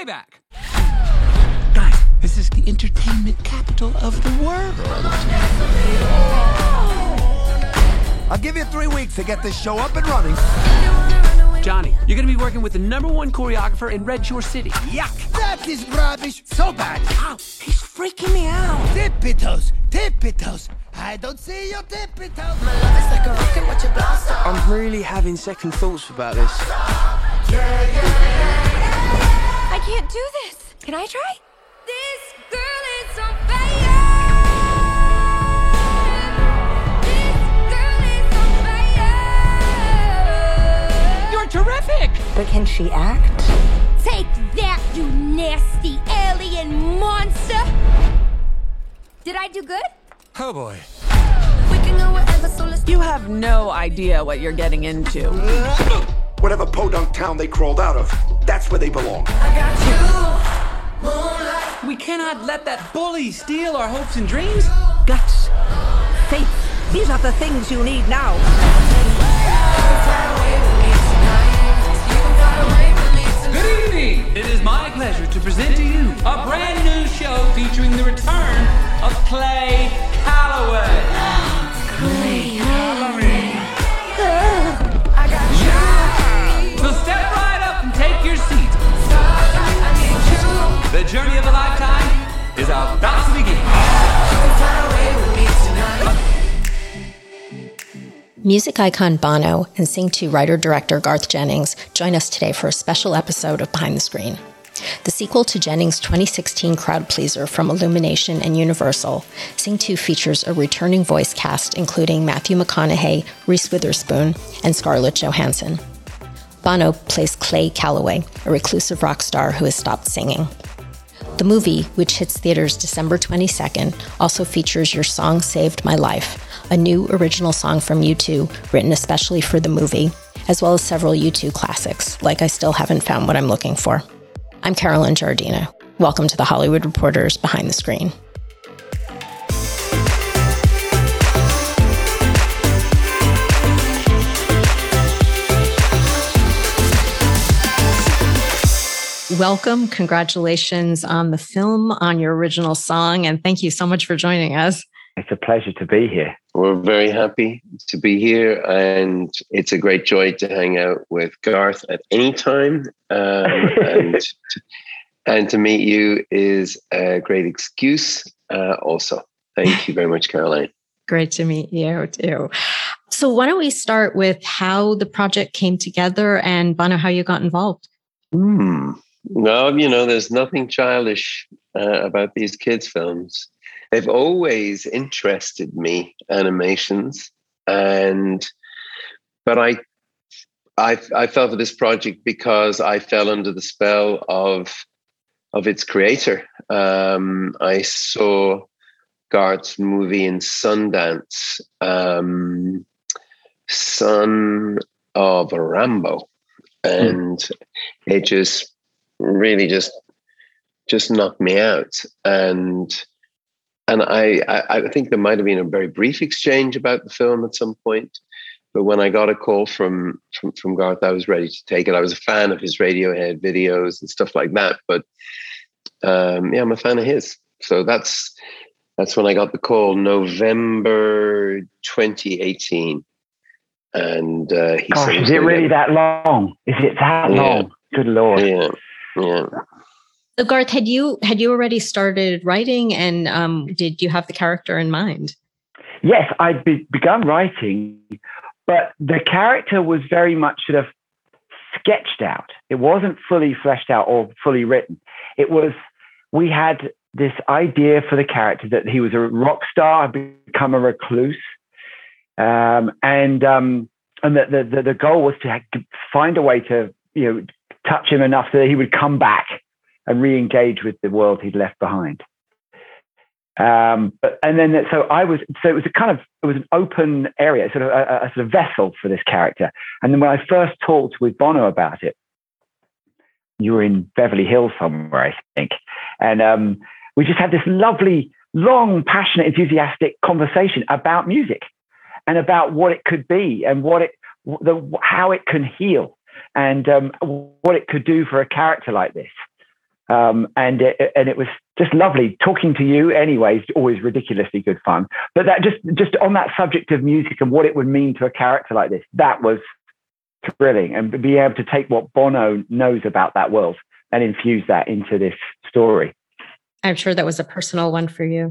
Playback. Guys, this is the entertainment capital of the world. I'll give you three weeks to get this show up and running. Johnny, you're gonna be working with the number one choreographer in Red Shore City. Yuck! That is rubbish. So bad. Ow, he's freaking me out. Tippy toes, tippy toes. I don't see your tippy toes. I'm really having second thoughts about this. I can't do this. Can I try? This girl is on fire. This girl is on fire. You're terrific! But can she act? Take that, you nasty alien monster. Did I do good? Oh boy. We can go wherever, so let's You have no idea what you're getting into. Whatever podunk town they crawled out of, that's where they belong. i got you We cannot let that bully steal our hopes and dreams. Guts. Faith. These are the things you need now. Good evening! It is my pleasure to present to you a brand new show featuring the return of Clay Calloway. Journey of a lifetime is about to begin. Music icon Bono and Sing 2 writer director Garth Jennings join us today for a special episode of Behind the Screen. The sequel to Jennings' 2016 crowd pleaser from Illumination and Universal, Sing 2 features a returning voice cast including Matthew McConaughey, Reese Witherspoon, and Scarlett Johansson. Bono plays Clay Calloway, a reclusive rock star who has stopped singing. The movie, which hits theaters December 22nd, also features Your Song Saved My Life, a new original song from U2 written especially for the movie, as well as several U2 classics, like I Still Haven't Found What I'm Looking For. I'm Carolyn Giardina. Welcome to the Hollywood Reporters Behind the Screen. Welcome. Congratulations on the film, on your original song, and thank you so much for joining us. It's a pleasure to be here. We're very happy to be here, and it's a great joy to hang out with Garth at any time. Um, and, and to meet you is a great excuse, uh, also. Thank you very much, Caroline. Great to meet you too. So, why don't we start with how the project came together and Bono, how you got involved? Hmm. No, you know, there's nothing childish uh, about these kids' films. They've always interested me, animations, and but I, I, I fell for this project because I fell under the spell of of its creator. Um, I saw Garth's movie in Sundance, um, Son of Rambow, and it just really just just knocked me out and and I, I i think there might have been a very brief exchange about the film at some point but when i got a call from from, from garth i was ready to take it i was a fan of his radiohead videos and stuff like that but um yeah i'm a fan of his so that's that's when i got the call november 2018 and uh he Gosh, said is it really that long? Is it that Yeah. long? Good lord. yeah yeah So, Garth, had you had you already started writing, and um, did you have the character in mind? Yes, I'd be, begun writing, but the character was very much sort of sketched out. It wasn't fully fleshed out or fully written. It was, we had this idea for the character that he was a rock star, had become a recluse. Um, and um, and that the, the, the goal was to find a way to, you know, touch him enough that he would come back and re-engage with the world he'd left behind. Um, but and then so I was so it was a kind of it was an open area, sort of a, a sort of vessel for this character. And then when I first talked with Bono about it, you were in Beverly Hills somewhere, I think, and um, we just had this lovely, long, passionate, enthusiastic conversation about music and about what it could be and what it the how it can heal and um, what it could do for a character like this. Um, and it, and it was just lovely talking to you. Anyways, always ridiculously good fun. But that just just on that subject of music and what it would mean to a character like this, that was thrilling. And being able to take what Bono knows about that world and infuse that into this story. I'm sure that was a personal one for you.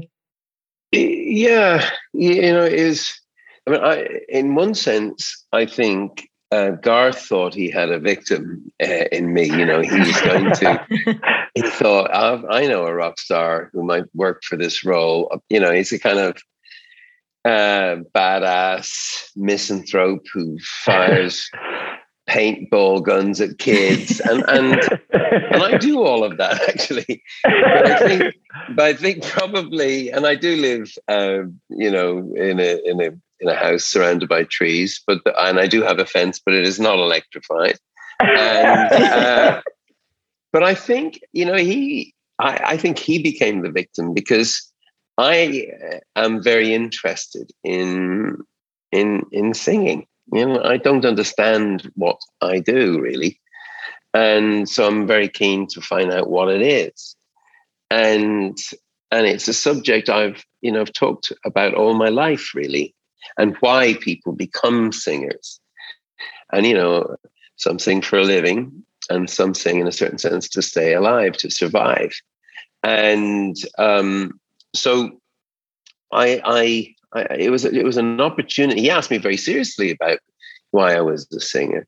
Yeah, you know, is I mean, I in one sense, I think uh, Garth thought he had a victim uh, in me. You know, he was going to. he thought, I know a rock star who might work for this role. You know, he's a kind of uh, badass misanthrope who fires paintball guns at kids, and and and I do all of that actually. But I think, but I think probably, and I do live, uh, you know, in a in a in a house surrounded by trees, but the, and I do have a fence, but it is not electrified. And, uh, but I think you know he, I, I think he became the victim because I uh, am very interested in in in singing. You know, I don't understand what I do really, and so I'm very keen to find out what it is. And and it's a subject I've you know I've talked about all my life really and why people become singers. And, you know, some sing for a living and some sing in a certain sense to stay alive, to survive. And um, so I, I, I, it was it was an opportunity. He asked me very seriously about why I was a singer,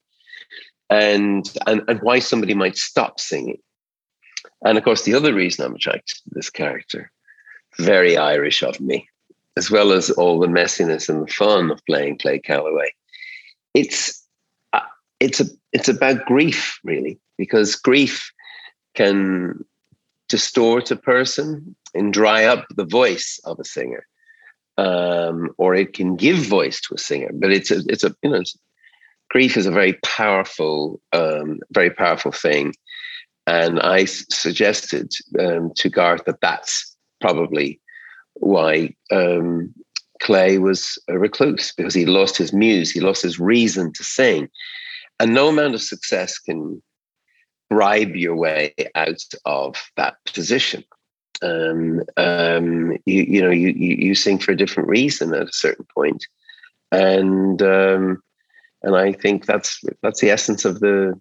and and and why somebody might stop singing. And of course, the other reason I'm attracted to this character, very Irish of me, as well as all the messiness and the fun of playing Clay Calloway. It's uh, it's a it's about grief really because grief can distort a person and dry up the voice of a singer, um, or it can give voice to a singer. But it's a it's a you know grief is a very powerful um, very powerful thing, and I suggested um, to Garth that that's probably why um, Clay was a recluse because he lost his muse, he lost his reason to sing. And no amount of success can bribe your way out of that position. Um, um, you, you know, you, you, sing for a different reason at a certain point, and um, and I think that's that's the essence of the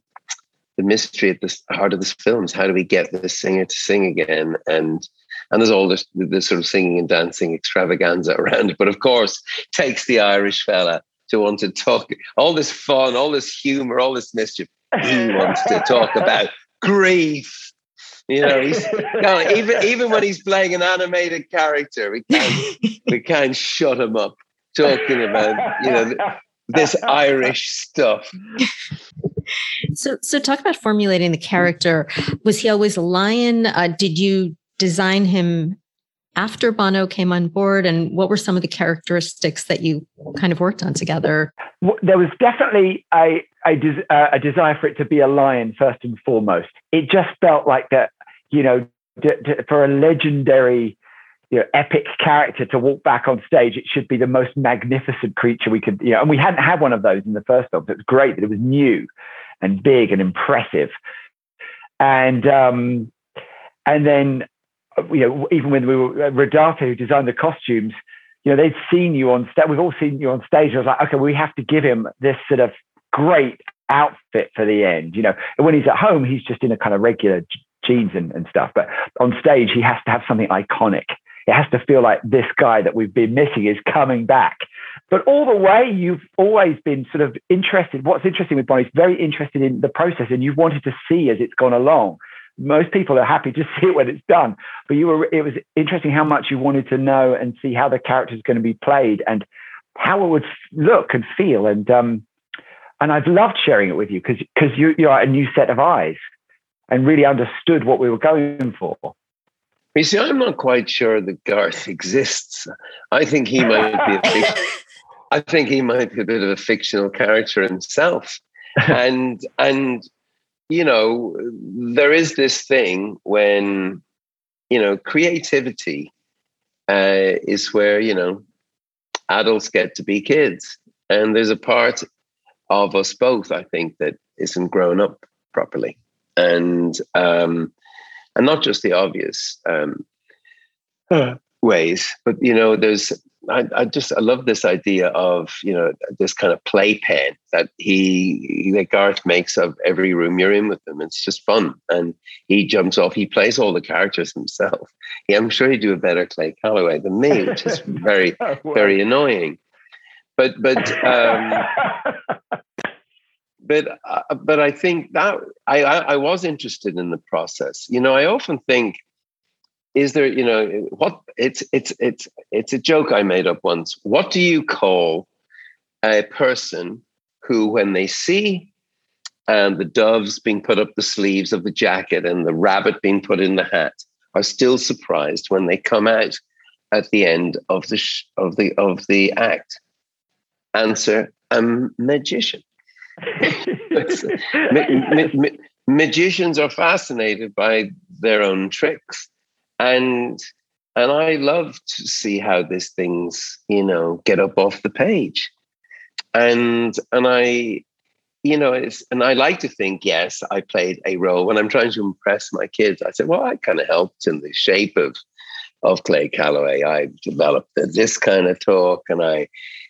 the mystery at the heart of this film is how do we get this singer to sing again and and there's all this, this sort of singing and dancing extravaganza around it. But of course, takes the Irish fella to want to talk all this fun, all this humor, all this mischief. He wants to talk about grief. You know, he's even even when he's playing an animated character, we can't we can't shut him up talking about you know this Irish stuff. So, so talk about formulating the character. Was he always a lion? Uh, did you design him after Bono came on board? And what were some of the characteristics that you kind of worked on together? There was definitely a, a, des- uh, a desire for it to be a lion first and foremost. It just felt like that, you know, d- d- for a legendary, you know, epic character to walk back on stage, it should be the most magnificent creature we could, you know, and we hadn't had one of those in the first film. So it was great that it was new and big and impressive. And, um, and then you know, even when we were uh, Rodarte, who designed the costumes, you know, they'd seen you on stage. We've all seen you on stage. I was like, okay, we have to give him this sort of great outfit for the end. You know, and when he's at home, he's just in a kind of regular jeans and, and stuff. But on stage, he has to have something iconic. It has to feel like this guy that we've been missing is coming back. But all the way, you've always been sort of interested. What's interesting with Bono is very interested in the process, and you've wanted to see as it's gone along most people are happy to see it when it's done. But you were, it was interesting how much you wanted to know and see how the character is going to be played and how it would look and feel. And, um, and I've loved sharing it with you because, because you, you're a new set of eyes and really understood what we were going for. You see, I'm not quite sure that Garth exists. I think he might be a fiction, I think he might be a bit of a fictional character himself. And and you know, there is this thing when, you know, creativity uh, is where, you know, adults get to be kids. And there's a part of us both, I think, that isn't grown up properly. And um, and not just the obvious um, ways, but you know, there's I, I, just I love this idea of you know this kind of playpen that he that Garth makes of every room you're in with him. It's just fun, and he jumps off. He plays all the characters himself. Yeah, I'm sure he'd do a better Clay Calloway than me, which is very very annoying. But but um, but uh, but I think that I, I I was interested in the process. You know, I often think is there you know what it's it's it's it's a joke i made up once. What do you call a person who when they see and the doves being put up the sleeves of the jacket and the rabbit being put in the hat are still surprised when they come out at the end of the sh- of the of the act? Answer a magician. Ma- ma- ma- magicians are fascinated by their own tricks and and I love to see how these things, you know, get up off the page. And and I, you know, it's and I like to think, yes, I played a role when I'm trying to impress my kids. I said, well, I kind of helped in the shape of of Clay Calloway. I developed this kind of talk, and I,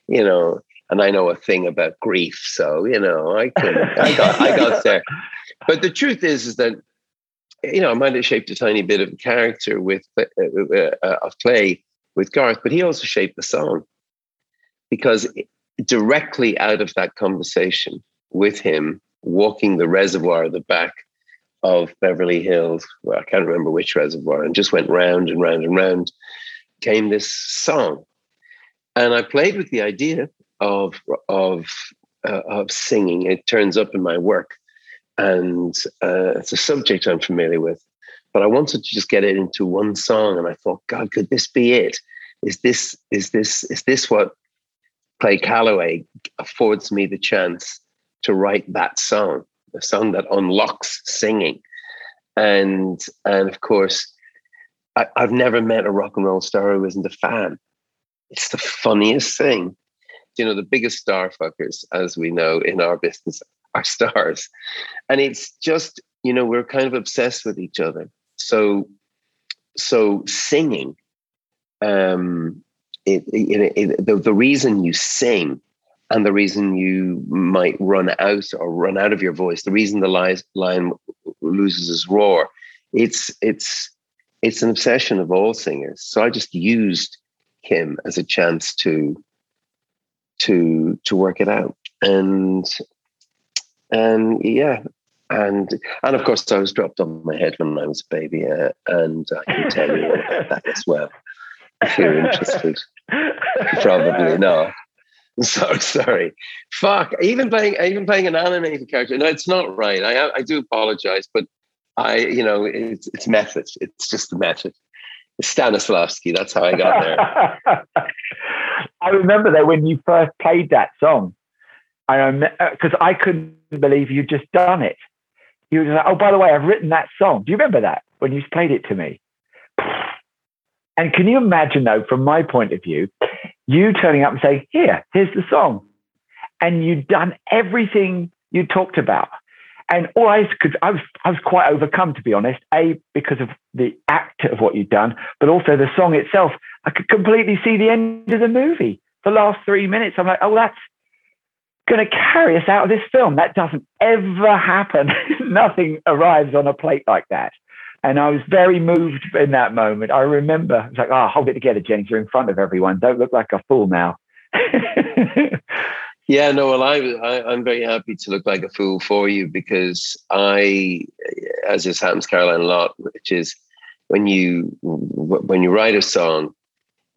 you know, and I know a thing about grief, so you know, I can, I got, I got there. But the truth is, is that you know, I might have shaped a tiny bit of a character with uh, uh, uh, of Clay with Garth, but he also shaped the song. Because directly out of that conversation with him, walking the reservoir at the back of Beverly Hills, well, I can't remember which reservoir, and just went round and round and round, came this song, and I played with the idea of of uh, of singing. It turns up in my work and uh, it's a subject I'm familiar with. But I wanted to just get it into one song, and I thought, God, could this be it? Is this is this is this what Clay Calloway affords me the chance to write that song, a song that unlocks singing, and and of course, I, I've never met a rock and roll star who isn't a fan. It's the funniest thing you know the biggest star fuckers as we know in our business our stars. And it's just, you know, we're kind of obsessed with each other. So, so singing, um, it, it, it, the, the reason you sing and the reason you might run out or run out of your voice, the reason the lion loses his roar, it's it's it's an obsession of all singers. So I just used him as a chance to to to work it out, and and yeah, and and of course I was dropped on my head when I was a baby, uh, and I can tell you about that as well if you're interested. Probably not. So sorry. Fuck. Even playing even playing an animated character. No, it's not right. I I do apologize, but I you know it's it's method. It's just the method. Stanislavski. That's how I got there. I remember that when you first played that song, I because uh, I couldn't believe you'd just done it. You were like, oh, by the way, I've written that song. Do you remember that when you played it to me? And can you imagine, though, from my point of view, you turning up and saying, here, here's the song. And you'd done everything you talked about. And all I could, I was, I was quite overcome, to be honest, A, because of the act of what you'd done, but also the song itself. I could completely see the end of the movie. The last three minutes, I'm like, oh, that's, going to carry us out of this film. That doesn't ever happen. Nothing arrives on a plate like that. And I was very moved in that moment. I remember, I was like, oh, hold it together, Jennings. You're in front of everyone. Don't look like a fool now. yeah, no, well, I, I, am very happy to look like a fool for you because I, as this happens, Caroline, a lot, which is when you, when you write a song,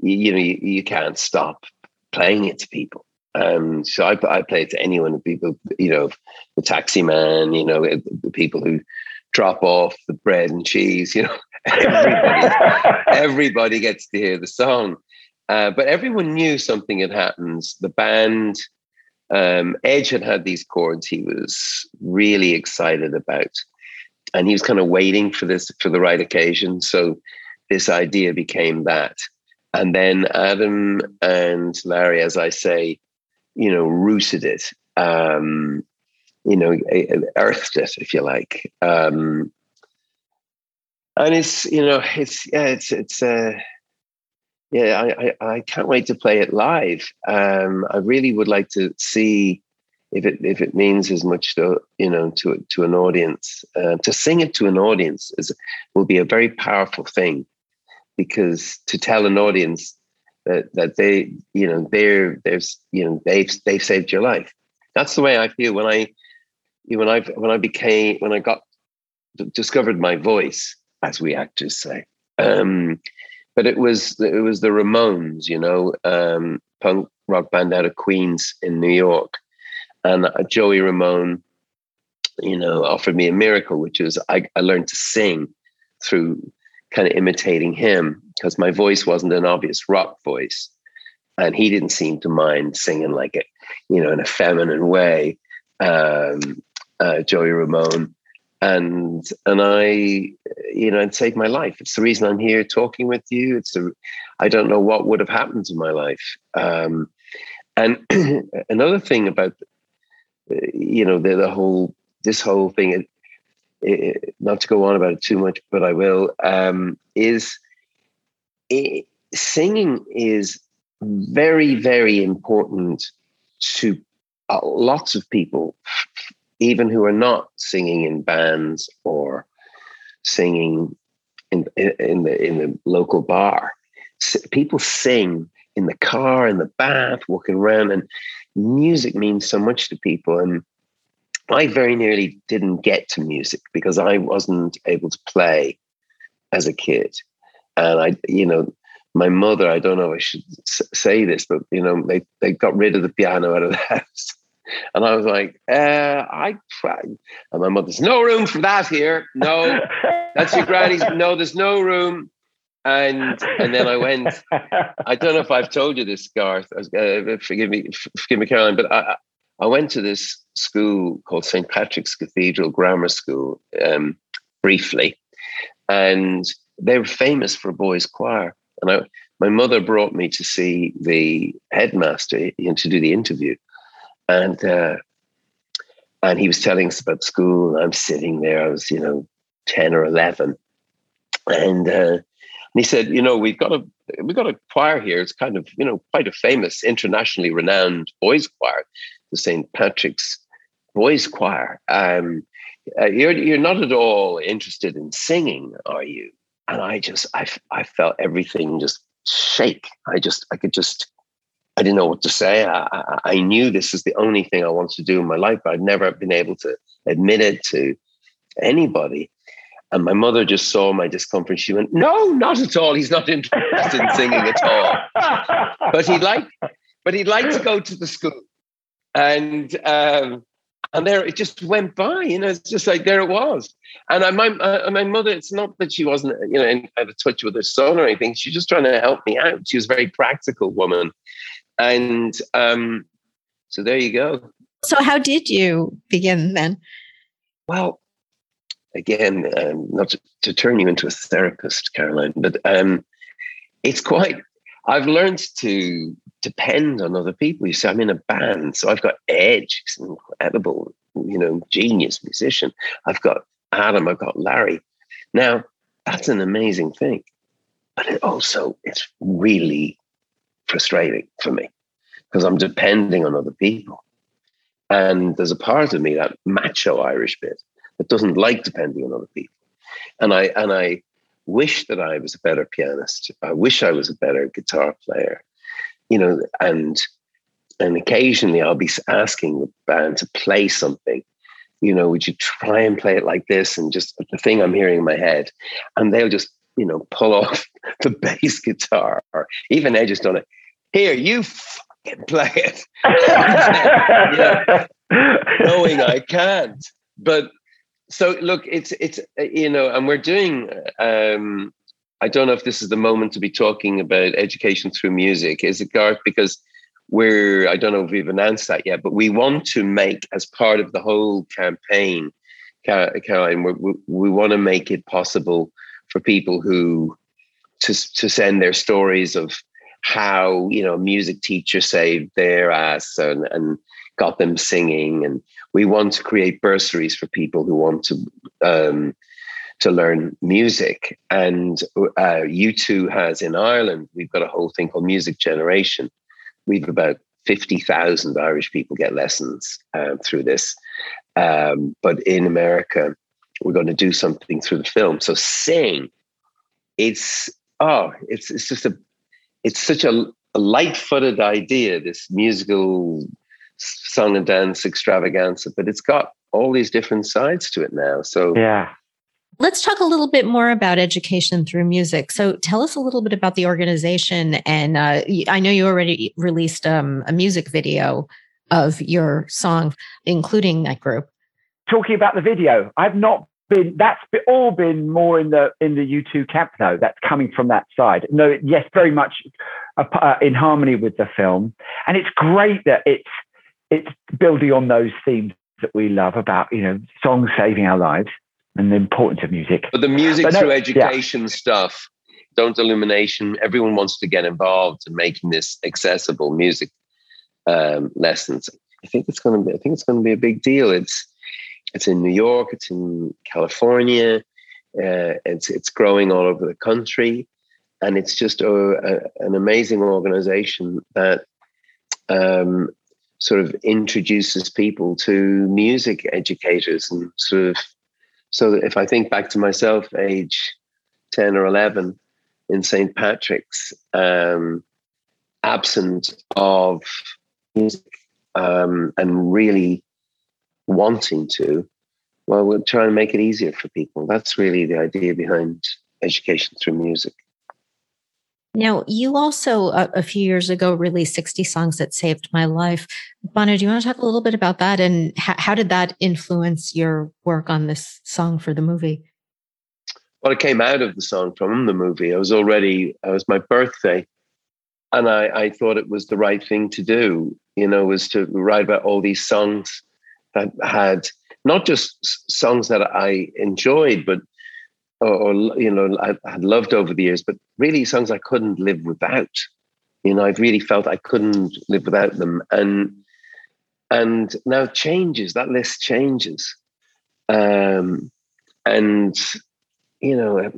you, you know, you, you can't stop playing it to people um, so I, I play it to anyone, people, you know, the taxi man, you know, the people who drop off the bread and cheese, you know, everybody, everybody gets to hear the song. Uh, but everyone knew something had happened. The band, um, Edge had had these chords he was really excited about. And he was kind of waiting for this, for the right occasion. So this idea became that. And then Adam and Larry, as I say, you know, rooted it, um, you know, earthed it, if you like. Um, and it's you know it's yeah it's it's uh yeah I, I i can't wait to play it live um i really would like to see if it if it means as much to you know to to an audience uh, to sing it to an audience is will be a very powerful thing because to tell an audience that that they you know they're there's you know they've they've saved your life. That's the way i feel when i when i when i became when i got discovered my voice as we actors say. Um but it was it was the ramones you know um punk rock band out of queens in new york. And Joey Ramone, you know, offered me a miracle, which was I, I learned to sing through kind of imitating him because my voice wasn't an obvious rock voice. And he didn't seem to mind singing like it, you know, in a feminine way, um, uh, Joey Ramone. And and I, you know, it saved my life. It's the reason I'm here talking with you. It's a, I don't know what would have happened to my life. Um, and another thing about you know, the, the whole, this whole thing, it, it, not to go on about it too much, but I will, um, is it, singing is very, very important to uh, lots of people, even who are not singing in bands or singing in, in the in the local bar. People sing in the car, in the bath, walking around, and music means so much to people. And I very nearly didn't get to music because I wasn't able to play as a kid. And I, you know, my mother, I don't know if I should say this, but, you know, they, they got rid of the piano out of the house. And I was like, uh, I tried. And my mother's no room for that here. No, that's your granny's. No, there's no room and and then I went. I don't know if I've told you this, Garth. Uh, forgive me, forgive me, Caroline, but I I went to this school called St Patrick's Cathedral Grammar School um, briefly, and they were famous for a boys' choir. And I, my mother brought me to see the headmaster to do the interview, and uh, and he was telling us about school. And I'm sitting there. I was, you know, ten or eleven, and. Uh, and he said, you know, we've got a we've got a choir here. It's kind of, you know, quite a famous, internationally renowned boys' choir, the St. Patrick's Boys' Choir. Um, uh, you're you're not at all interested in singing, are you? And I just I I felt everything just shake. I just I could just I didn't know what to say. I, I, I knew this is the only thing I wanted to do in my life, but I'd never been able to admit it to anybody. And my mother just saw my discomfort. She went, "No, not at all. He's not interested in singing at all. But he'd like, but he'd like to go to the school." And um, and there it just went by. You know, it's just like there it was. And I, my uh, my mother, it's not that she wasn't, you know, in, out of touch with her son or anything. She's just trying to help me out. She was a very practical woman, and um, so there you go. So how did you begin then? Well, again, um, not to, to, turn you into a therapist, Caroline, but um, it's quite. I've learned to depend on other people. You see, I'm in a band, so I've got Edge, he's an incredible, you know, genius musician. I've got Adam, I've got Larry. Now, that's an amazing thing, but it also it's really frustrating for me because I'm depending on other people. And there's a part of me, that macho Irish bit, that doesn't like depending on other people. And I and I wish that I was a better pianist. I wish I was a better guitar player. You know, and and occasionally I'll be asking the band to play something. You know, would you try and play it like this? And just the thing I'm hearing in my head, and they'll just you know pull off the bass guitar, or even has done it. Here, you fucking play it. knowing I can't, but so look, it's it's you know, and we're doing. Um, I don't know if this is the moment to be talking about education through music. Is it Garth? Because we're I don't know if we've announced that yet, but we want to make as part of the whole campaign, Caroline. We, we want to make it possible for people who to to send their stories of how you know a music teacher saved their ass and and got them singing and we want to create bursaries for people who want to um, to learn music. And uh, U2 has in Ireland, we've got a whole thing called Music Generation. We've about 50,000 Irish people get lessons uh, through this. Um, but in America, we're going to do something through the film. So sing, it's oh, it's it's just a it's such a, a light-footed idea, this musical song and dance extravaganza, but it's got all these different sides to it now. So yeah. Let's talk a little bit more about education through music. So, tell us a little bit about the organization. And uh, I know you already released um, a music video of your song, including that group. Talking about the video, I've not been. That's all been more in the in the U2 camp, though. That's coming from that side. No, yes, very much uh, in harmony with the film, and it's great that it's it's building on those themes that we love about you know songs saving our lives and the importance of music. But the music but no, through education yeah. stuff, don't illumination. Everyone wants to get involved in making this accessible music um, lessons. I think it's going to be. I think it's going to be a big deal. It's it's in New York. It's in California. Uh, it's it's growing all over the country, and it's just a, a, an amazing organization that um, sort of introduces people to music educators and sort of so that if I think back to myself, age 10 or 11 in St. Patrick's, um, absent of music um, and really wanting to, well, we'll try and make it easier for people. That's really the idea behind education through music. Now, you also uh, a few years ago released 60 Songs That Saved My Life. Bono, do you want to talk a little bit about that and how did that influence your work on this song for the movie? Well, it came out of the song from the movie. I was already, it was my birthday. And I, I thought it was the right thing to do, you know, was to write about all these songs that had not just songs that I enjoyed, but or, or you know I had loved over the years, but really songs I couldn't live without. You know, I've really felt I couldn't live without them, and and now changes. That list changes, um, and you know,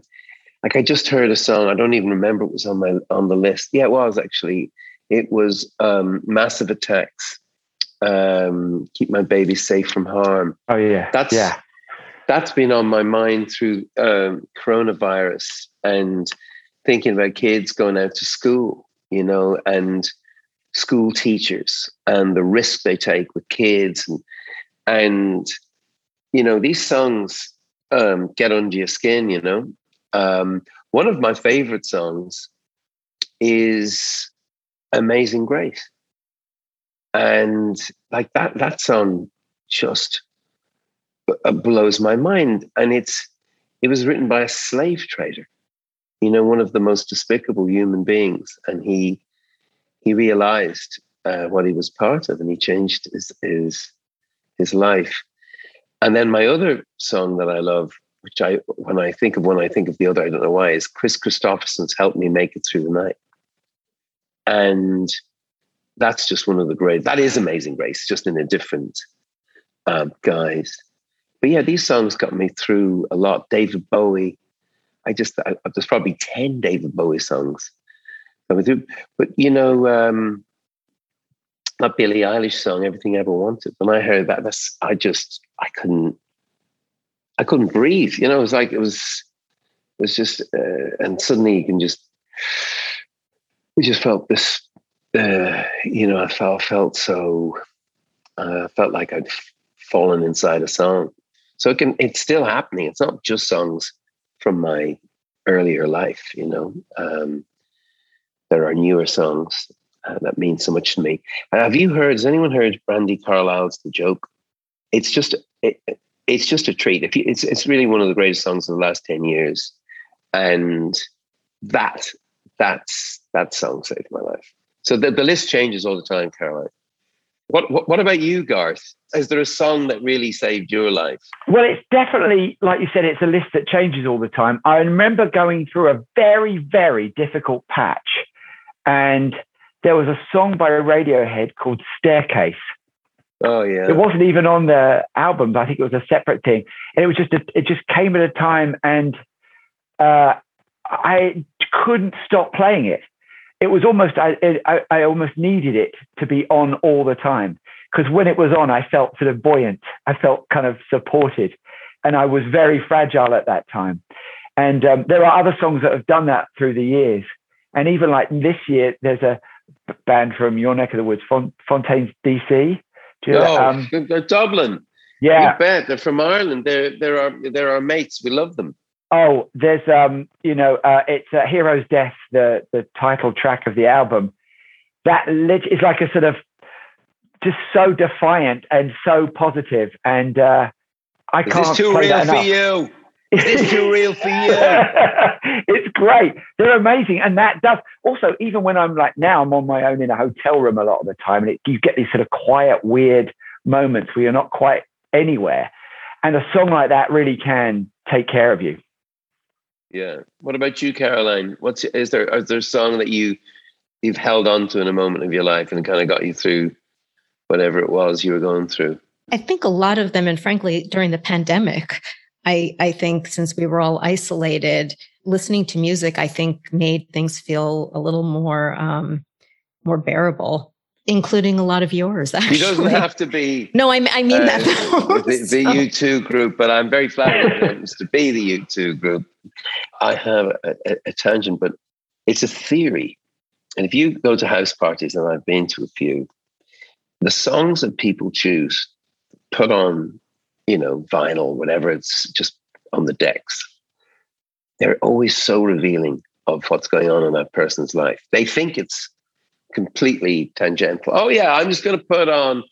like I just heard a song. I don't even remember it was on my on the list. Yeah, it was actually. It was um, Massive Attacks. Um, keep my baby safe from harm. Oh yeah, that's yeah that's been on my mind through um, coronavirus and thinking about kids going out to school, you know, and school teachers and the risk they take with kids and and you know these songs um, get under your skin you know. Um, one of my favorite songs is amazing grace. And like that that song just blows my mind. And it's it was written by a slave trader, you know, one of the most despicable human beings, and he he realized uh, what he was part of, and he changed his his his life. And then my other song that I love, which I when I think of one, I think of the other. I don't know why. Is Kris Kristofferson's "Help Me Make It Through the Night," and that's just one of the great. That is Amazing Grace, just in a different um, guise but yeah, these songs got me through a lot. David Bowie, I just I, there's probably ten David Bowie songs. But you know, um, that Billie Eilish song, "Everything I Ever Wanted." When I heard that, that's I just I couldn't I couldn't breathe. You know, it was like it was it was just uh, and suddenly you can just we just felt this. Uh, you know, I felt felt so. Uh, felt like I'd fallen inside a song. So it can it's still happening. It's not just songs from my earlier life, you know. Um, there are newer songs uh, that mean so much to me. Uh, have you heard? Has anyone heard Brandi Carlile's "The Joke"? It's just it, it's just a treat. If you, it's it's really one of the greatest songs of the last ten years, and that that's that song saved my life. So the, the list changes all the time, Caroline. What, what, what about you, Garth? Is there a song that really saved your life? Well, it's definitely like you said. It's a list that changes all the time. I remember going through a very very difficult patch, and there was a song by Radiohead called "Staircase," Oh yeah. It wasn't even on the albums. I think it was a separate thing, and it was just a, it just came at a time, and uh, I couldn't stop playing it. It was almost I, I I almost needed it to be on all the time because when it was on, I felt sort of buoyant. I felt kind of supported, and I was very fragile at that time. And um, there are other songs that have done that through the years. And even like this year, there's a band from your neck of the woods, Font- Fontaines DC. Do you oh, um, they're Dublin. Yeah, you bet. They're from Ireland. They're they're our they're our mates. We love them. Oh, there's um, you know, uh, it's uh, Hero's Death, the the title track of the album. That lit- is like a sort of just so defiant and so positive, and uh, I is can't. This too real for you. Is this too real for you? it's great. They're amazing, and that does also. Even when I'm like now, I'm on my own in a hotel room a lot of the time, and it, you get these sort of quiet, weird moments where you're not quite anywhere, and a song like that really can take care of you. Yeah. What about you, Caroline? What's is there is there a song that you you've held on to in a moment of your life and kind of got you through whatever it was you were going through? I think a lot of them, and frankly, during the pandemic, I, I think since we were all isolated, listening to music, I think made things feel a little more um, more bearable, including a lot of yours. Actually, it doesn't have to be. No, I, I mean uh, that the, the U2 group, but I'm very flattered to be the U2 group. I have a, a, a tangent, but it's a theory. And if you go to house parties, and I've been to a few, the songs that people choose put on you know, vinyl, whatever, it's just on the decks. They're always so revealing of what's going on in that person's life. They think it's completely tangential. Oh yeah, I'm just going to put on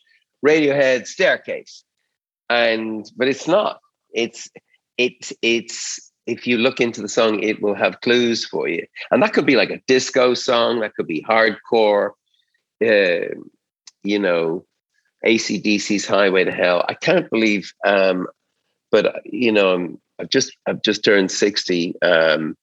Radiohead Staircase, and but it's not. It's it's it's if you look into the song, it will have clues for you, and that could be like a disco song, that could be hardcore, uh, you know, ACDC's Highway to Hell. I can't believe, um, but you know, I've just I've just turned sixty, um,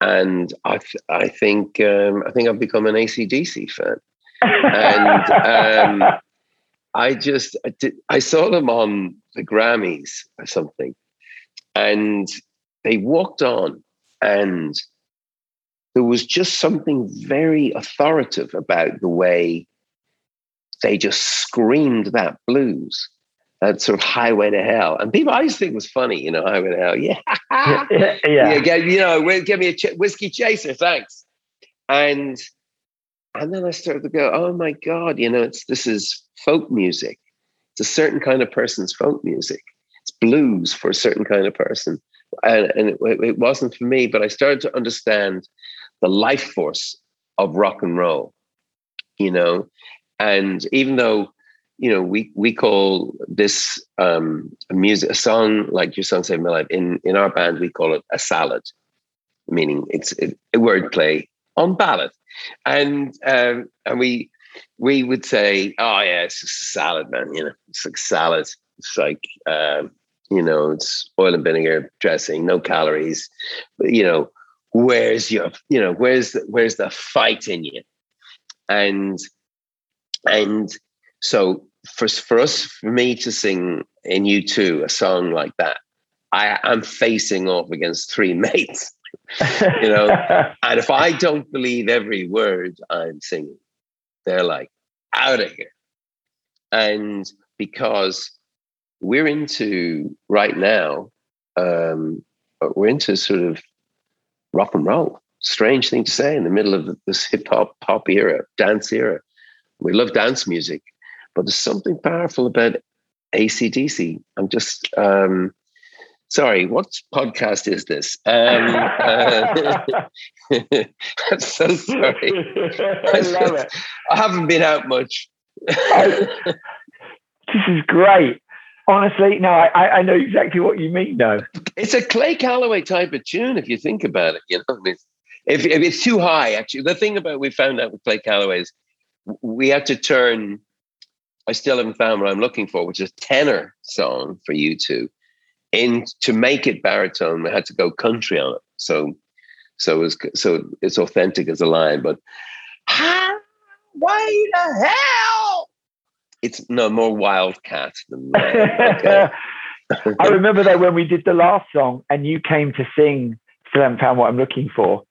and I I think um, I think I've become an ACDC fan, and um, I just I, did, I saw them on the Grammys or something, and they walked on, and there was just something very authoritative about the way they just screamed that blues, that sort of highway to hell. And people, I used to think it was funny, you know, highway to hell. Yeah. yeah. yeah. Get, you know, give me a ch- whiskey chaser. Thanks. And, and then I started to go, oh my God, you know, it's, this is folk music. It's a certain kind of person's folk music. It's blues for a certain kind of person. And, and it, it wasn't for me, but I started to understand the life force of rock and roll, you know, and even though you know we we call this um, a music a song like your song saved my life in in our band we call it a salad, meaning it's a, a wordplay on ballad, and um, and we we would say oh yeah it's a salad man you know it's like salad. It's like um, you know it's oil and vinegar dressing no calories but you know where's your you know where's the, where's the fight in you? And and so for, for us, for me to sing in U2, a song like that, I am facing off against three mates, you know, and if I don't believe every word I'm singing, they're like, out of here. And because we're into right now, um, we're into sort of rock and roll. Strange thing to say in the middle of this hip hop pop era, dance era. We love dance music, but there's something powerful about ACDC. I'm just um, sorry, what podcast is this? Um, uh, I'm so sorry. I, love it. I haven't been out much. this is great. Honestly, no, I, I know exactly what you mean. No, it's a Clay Calloway type of tune. If you think about it, you know, if, if it's too high, actually, the thing about we found out with Clay Calloway is we had to turn I still haven't found what I'm looking for, which is a tenor song for U2. In to make it baritone, I had to go country on it. So so it's so it's authentic as a line, but why the hell? it's no more wildcat than okay. I remember that when we did the last song and you came to sing Still Haven't Found What I'm Looking For.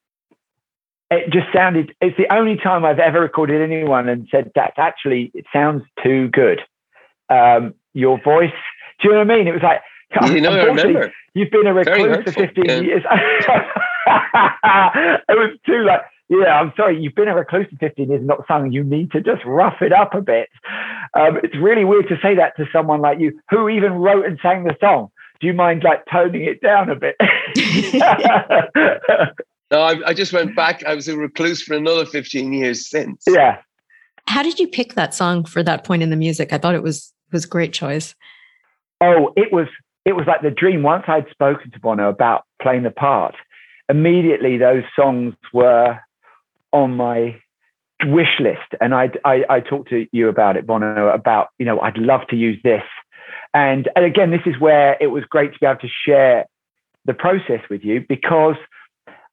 It just sounded, it's the only time I've ever recorded anyone and said that actually it sounds too good. Um, your voice, do you know what I mean? It was like, you know, I remember. You've been a recluse for 15 yeah. years. it was too like, yeah, I'm sorry, you've been a recluse for 15 years and not sung. You need to just rough it up a bit. Um, it's really weird to say that to someone like you who even wrote and sang the song. Do you mind like toning it down a bit? no, I, I just went back. I was a recluse for another 15 years since. Yeah. How did you pick that song for that point in the music? I thought it was was great choice. Oh, it was it was like the dream. Once I'd spoken to Bono about playing the part, immediately those songs were on my wish list. And I, I, I talked to you about it, Bono, about, you know, I'd love to use this. And, and again, this is where it was great to be able to share the process with you because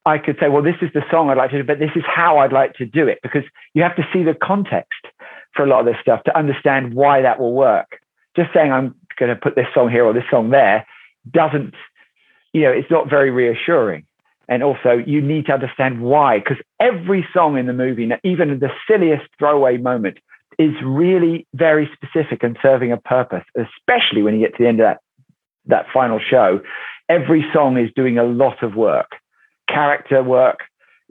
I could say, well, this is the song I'd like to do, but this is how I'd like to do it because you have to see the context for a lot of this stuff to understand why that will work. Just saying I'm going to put this song here or this song there doesn't, you know, it's not very reassuring. And also, you need to understand why, because every song in the movie, even the silliest throwaway moment, is really very specific and serving a purpose, especially when you get to the end of that, that final show. Every song is doing a lot of work, character work,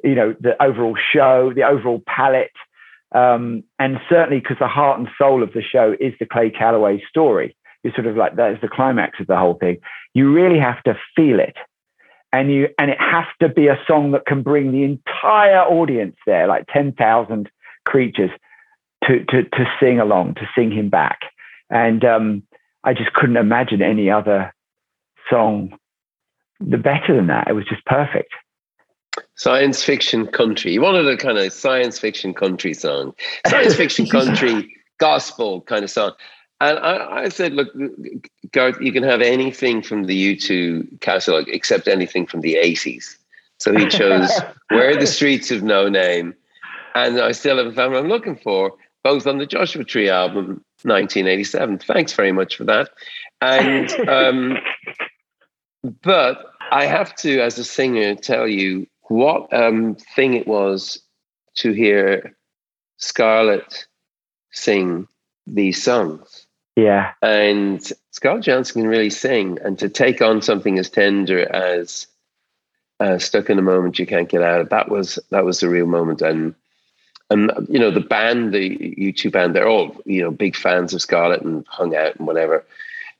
you know, the overall show, the overall palette. Um, and certainly because the heart and soul of the show is the Clay Calloway story. It's sort of like that is the climax of the whole thing. You really have to feel it and you and it has to be a song that can bring the entire audience there, like ten thousand creatures, to to to sing along, to sing him back. And um, I just couldn't imagine any other song the better than that. It was just perfect. Science fiction country. You wanted a kind of science fiction country song, science fiction country gospel kind of song. And I, I, said, look, Garth, you can have anything from the U2 catalog except anything from the 80s. So he chose Where the Streets Have No Name. And I still haven't found what I'm looking for, both on the Joshua Tree album, 1987. Thanks very much for that. And, um, but I have to, as a singer, tell you what um, thing it was to hear Scarlett sing these songs yeah. And Scarlett Johansson can really sing, and to take on something as tender as uh, "Stuck in a Moment You Can't Get Out of," that was that was the real moment. And and you know the band, the U2 band, they're all you know big fans of Scarlett and hung out and whatever.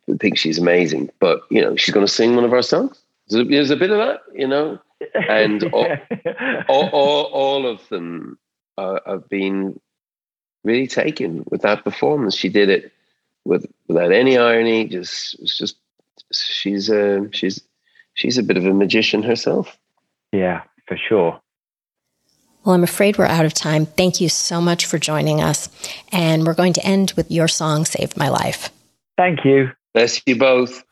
They think she's amazing, but you know she's going to sing one of our songs. There's a, there's a bit of that, you know, and all, all, all, all of them uh, have been really taken with that performance. She did it with without any irony. Just it's just she's a she's she's a bit of a magician herself. Yeah, for sure. Well, I'm afraid we're out of time. Thank you so much for joining us. And we're going to end with your song, Saved My Life. Thank you. Bless you both.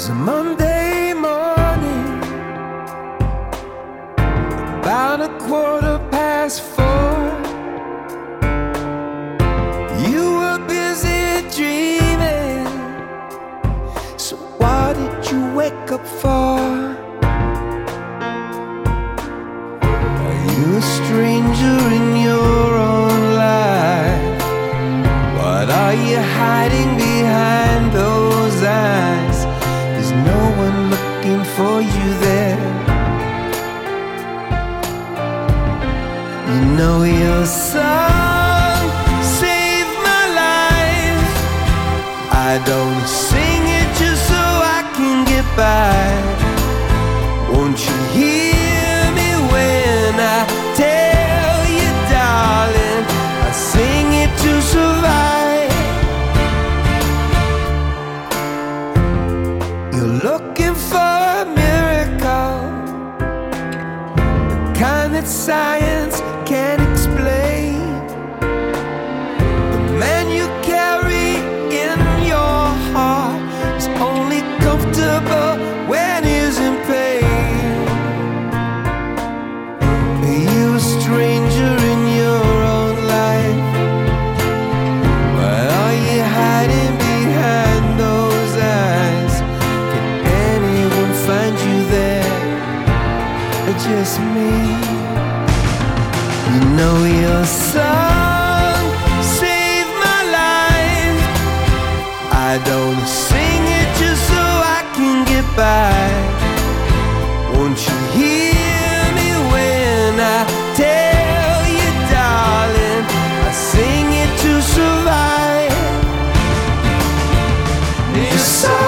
Was a Monday morning, about a quarter past four. You were busy dreaming, so why did you wake up for? Won't you hear me when I tell you, darling? I sing it to survive. You're looking for a miracle, the kind that science sing